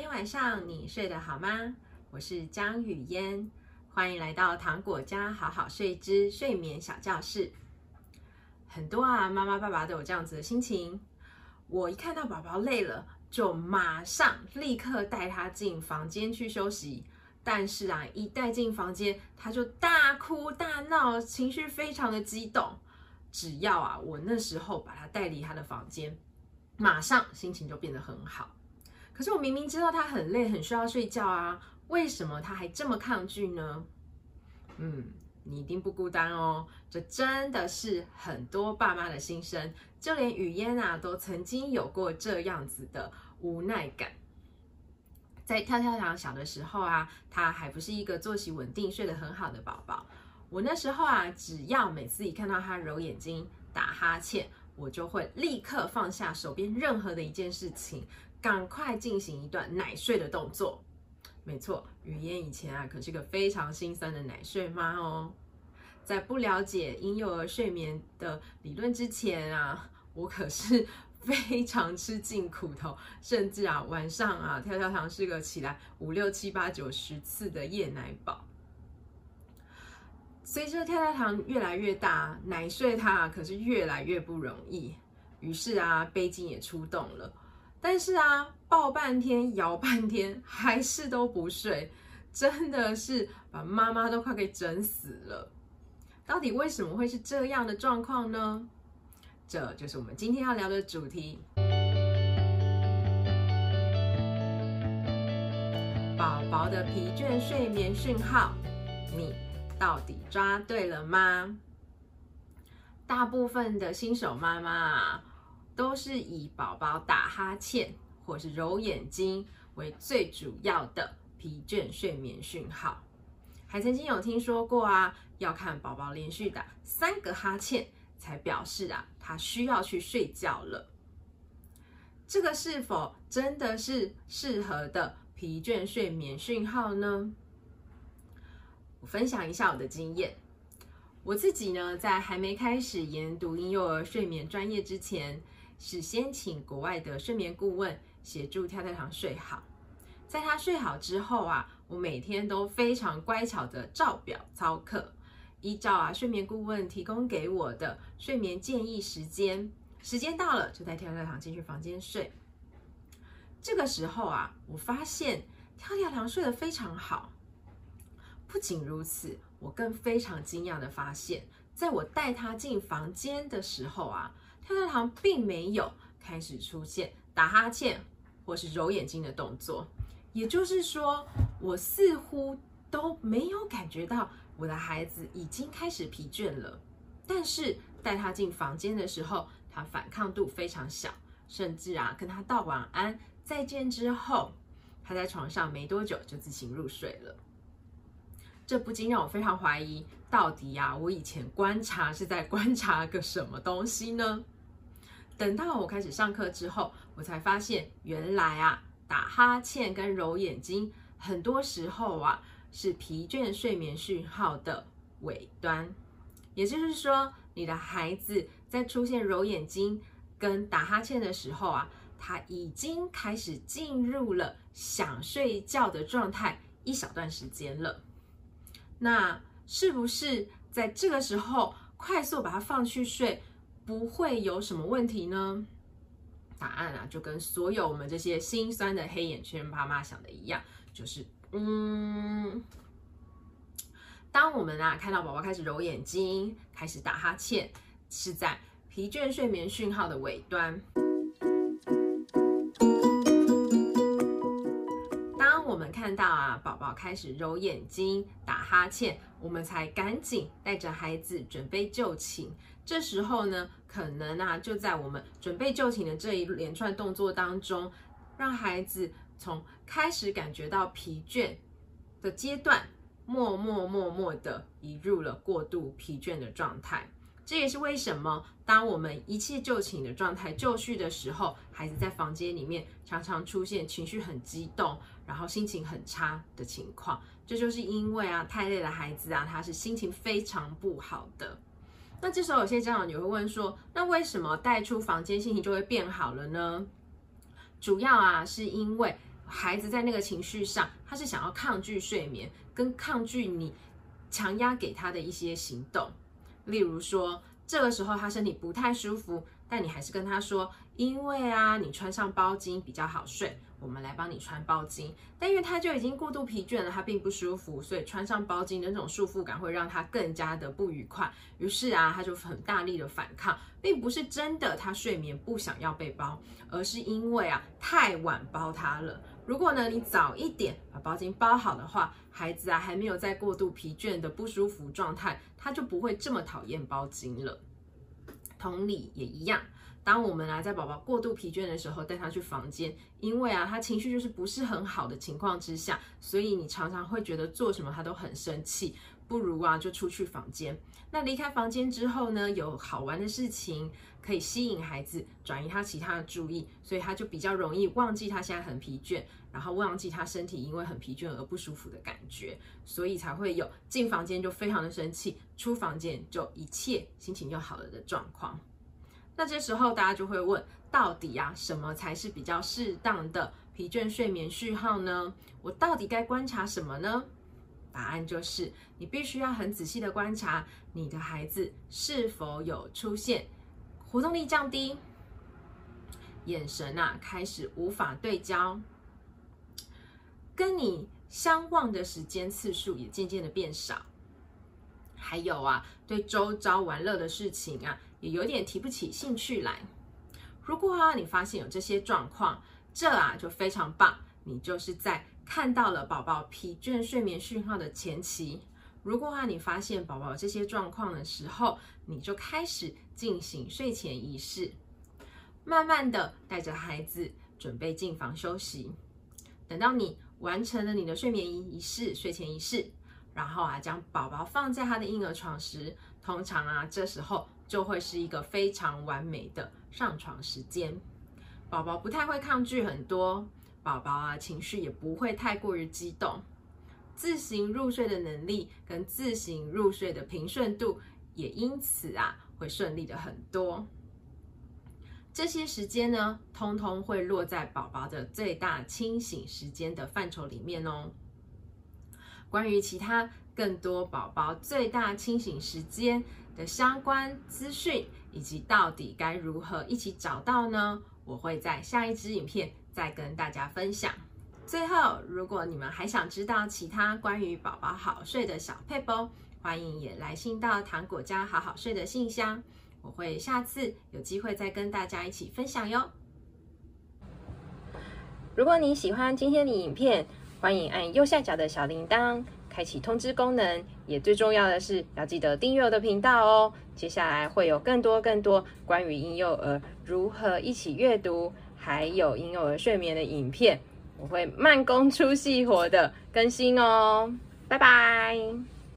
今天晚上你睡得好吗？我是江雨嫣，欢迎来到糖果家好好睡之睡眠小教室。很多啊，妈妈爸爸都有这样子的心情。我一看到宝宝累了，就马上立刻带他进房间去休息。但是啊，一带进房间，他就大哭大闹，情绪非常的激动。只要啊，我那时候把他带离他的房间，马上心情就变得很好。可是我明明知道他很累，很需要睡觉啊，为什么他还这么抗拒呢？嗯，你一定不孤单哦，这真的是很多爸妈的心声，就连雨嫣啊都曾经有过这样子的无奈感。在跳跳糖小的时候啊，他还不是一个作息稳定、睡得很好的宝宝。我那时候啊，只要每次一看到他揉眼睛、打哈欠，我就会立刻放下手边任何的一件事情。赶快进行一段奶睡的动作。没错，雨嫣以前啊可是个非常心酸的奶睡妈哦。在不了解婴幼儿睡眠的理论之前啊，我可是非常吃尽苦头，甚至啊晚上啊跳跳糖是个起来五六七八九十次的夜奶宝。随着跳跳糖越来越大，奶睡它啊可是越来越不容易。于是啊，背巾也出动了。但是啊，抱半天，摇半天，还是都不睡，真的是把妈妈都快给整死了。到底为什么会是这样的状况呢？这就是我们今天要聊的主题：宝宝的疲倦睡眠讯号，你到底抓对了吗？大部分的新手妈妈啊。都是以宝宝打哈欠或是揉眼睛为最主要的疲倦睡眠讯号，还曾经有听说过啊，要看宝宝连续打三个哈欠才表示啊，他需要去睡觉了。这个是否真的是适合的疲倦睡眠讯号呢？我分享一下我的经验，我自己呢，在还没开始研读婴幼儿睡眠专业之前。是先请国外的睡眠顾问协助跳跳糖睡好，在他睡好之后啊，我每天都非常乖巧的照表操课，依照啊睡眠顾问提供给我的睡眠建议时间，时间到了就带跳跳糖进去房间睡。这个时候啊，我发现跳跳糖睡得非常好。不仅如此，我更非常惊讶的发现，在我带他进房间的时候啊。跳跳糖并没有开始出现打哈欠或是揉眼睛的动作，也就是说，我似乎都没有感觉到我的孩子已经开始疲倦了。但是带他进房间的时候，他反抗度非常小，甚至啊跟他道晚安再见之后，他在床上没多久就自行入睡了。这不禁让我非常怀疑，到底呀，我以前观察是在观察个什么东西呢？等到我开始上课之后，我才发现，原来啊，打哈欠跟揉眼睛，很多时候啊，是疲倦睡眠讯号的尾端。也就是说，你的孩子在出现揉眼睛跟打哈欠的时候啊，他已经开始进入了想睡觉的状态一小段时间了。那是不是在这个时候快速把他放去睡？不会有什么问题呢？答案啊，就跟所有我们这些心酸的黑眼圈妈妈想的一样，就是嗯，当我们啊看到宝宝开始揉眼睛、开始打哈欠，是在疲倦睡眠讯号的尾端。看到啊宝宝开始揉眼睛、打哈欠，我们才赶紧带着孩子准备就寝。这时候呢，可能啊，就在我们准备就寝的这一连串动作当中，让孩子从开始感觉到疲倦的阶段，默默默默的移入了过度疲倦的状态。这也是为什么，当我们一切就寝的状态就绪的时候，孩子在房间里面常常出现情绪很激动，然后心情很差的情况。这就是因为啊，太累的孩子啊，他是心情非常不好的。那这时候有些家长也会问说，那为什么带出房间心情就会变好了呢？主要啊是因为孩子在那个情绪上，他是想要抗拒睡眠，跟抗拒你强压给他的一些行动。例如说，这个时候他身体不太舒服，但你还是跟他说，因为啊，你穿上包巾比较好睡。我们来帮你穿包巾，但因为他就已经过度疲倦了，他并不舒服，所以穿上包巾的那种束缚感会让他更加的不愉快。于是啊，他就很大力的反抗，并不是真的他睡眠不想要被包，而是因为啊太晚包他了。如果呢你早一点把包巾包好的话，孩子啊还没有在过度疲倦的不舒服状态，他就不会这么讨厌包巾了。同理也一样。当我们啊在宝宝过度疲倦的时候带他去房间，因为啊他情绪就是不是很好的情况之下，所以你常常会觉得做什么他都很生气，不如啊就出去房间。那离开房间之后呢，有好玩的事情可以吸引孩子转移他其他的注意，所以他就比较容易忘记他现在很疲倦，然后忘记他身体因为很疲倦而不舒服的感觉，所以才会有进房间就非常的生气，出房间就一切心情就好了的状况。那这时候大家就会问，到底啊，什么才是比较适当的疲倦睡眠序号呢？我到底该观察什么呢？答案就是，你必须要很仔细的观察你的孩子是否有出现活动力降低、眼神啊开始无法对焦、跟你相望的时间次数也渐渐的变少，还有啊，对周遭玩乐的事情啊。也有点提不起兴趣来。如果啊，你发现有这些状况，这啊就非常棒，你就是在看到了宝宝疲倦睡眠讯号的前期。如果啊，你发现宝宝这些状况的时候，你就开始进行睡前仪式，慢慢的带着孩子准备进房休息。等到你完成了你的睡眠仪式、睡前仪式，然后啊，将宝宝放在他的婴儿床时，通常啊，这时候。就会是一个非常完美的上床时间，宝宝不太会抗拒很多，宝宝啊情绪也不会太过于激动，自行入睡的能力跟自行入睡的平顺度也因此啊会顺利的很多。这些时间呢，通通会落在宝宝的最大清醒时间的范畴里面哦。关于其他更多宝宝最大清醒时间的相关资讯，以及到底该如何一起找到呢？我会在下一支影片再跟大家分享。最后，如果你们还想知道其他关于宝宝好睡的小撇步，欢迎也来信到糖果家好好睡的信箱，我会下次有机会再跟大家一起分享哟。如果你喜欢今天的影片，欢迎按右下角的小铃铛。开启通知功能，也最重要的是要记得订阅我的频道哦。接下来会有更多更多关于婴幼儿如何一起阅读，还有婴幼儿睡眠的影片，我会慢工出细活的更新哦。拜拜。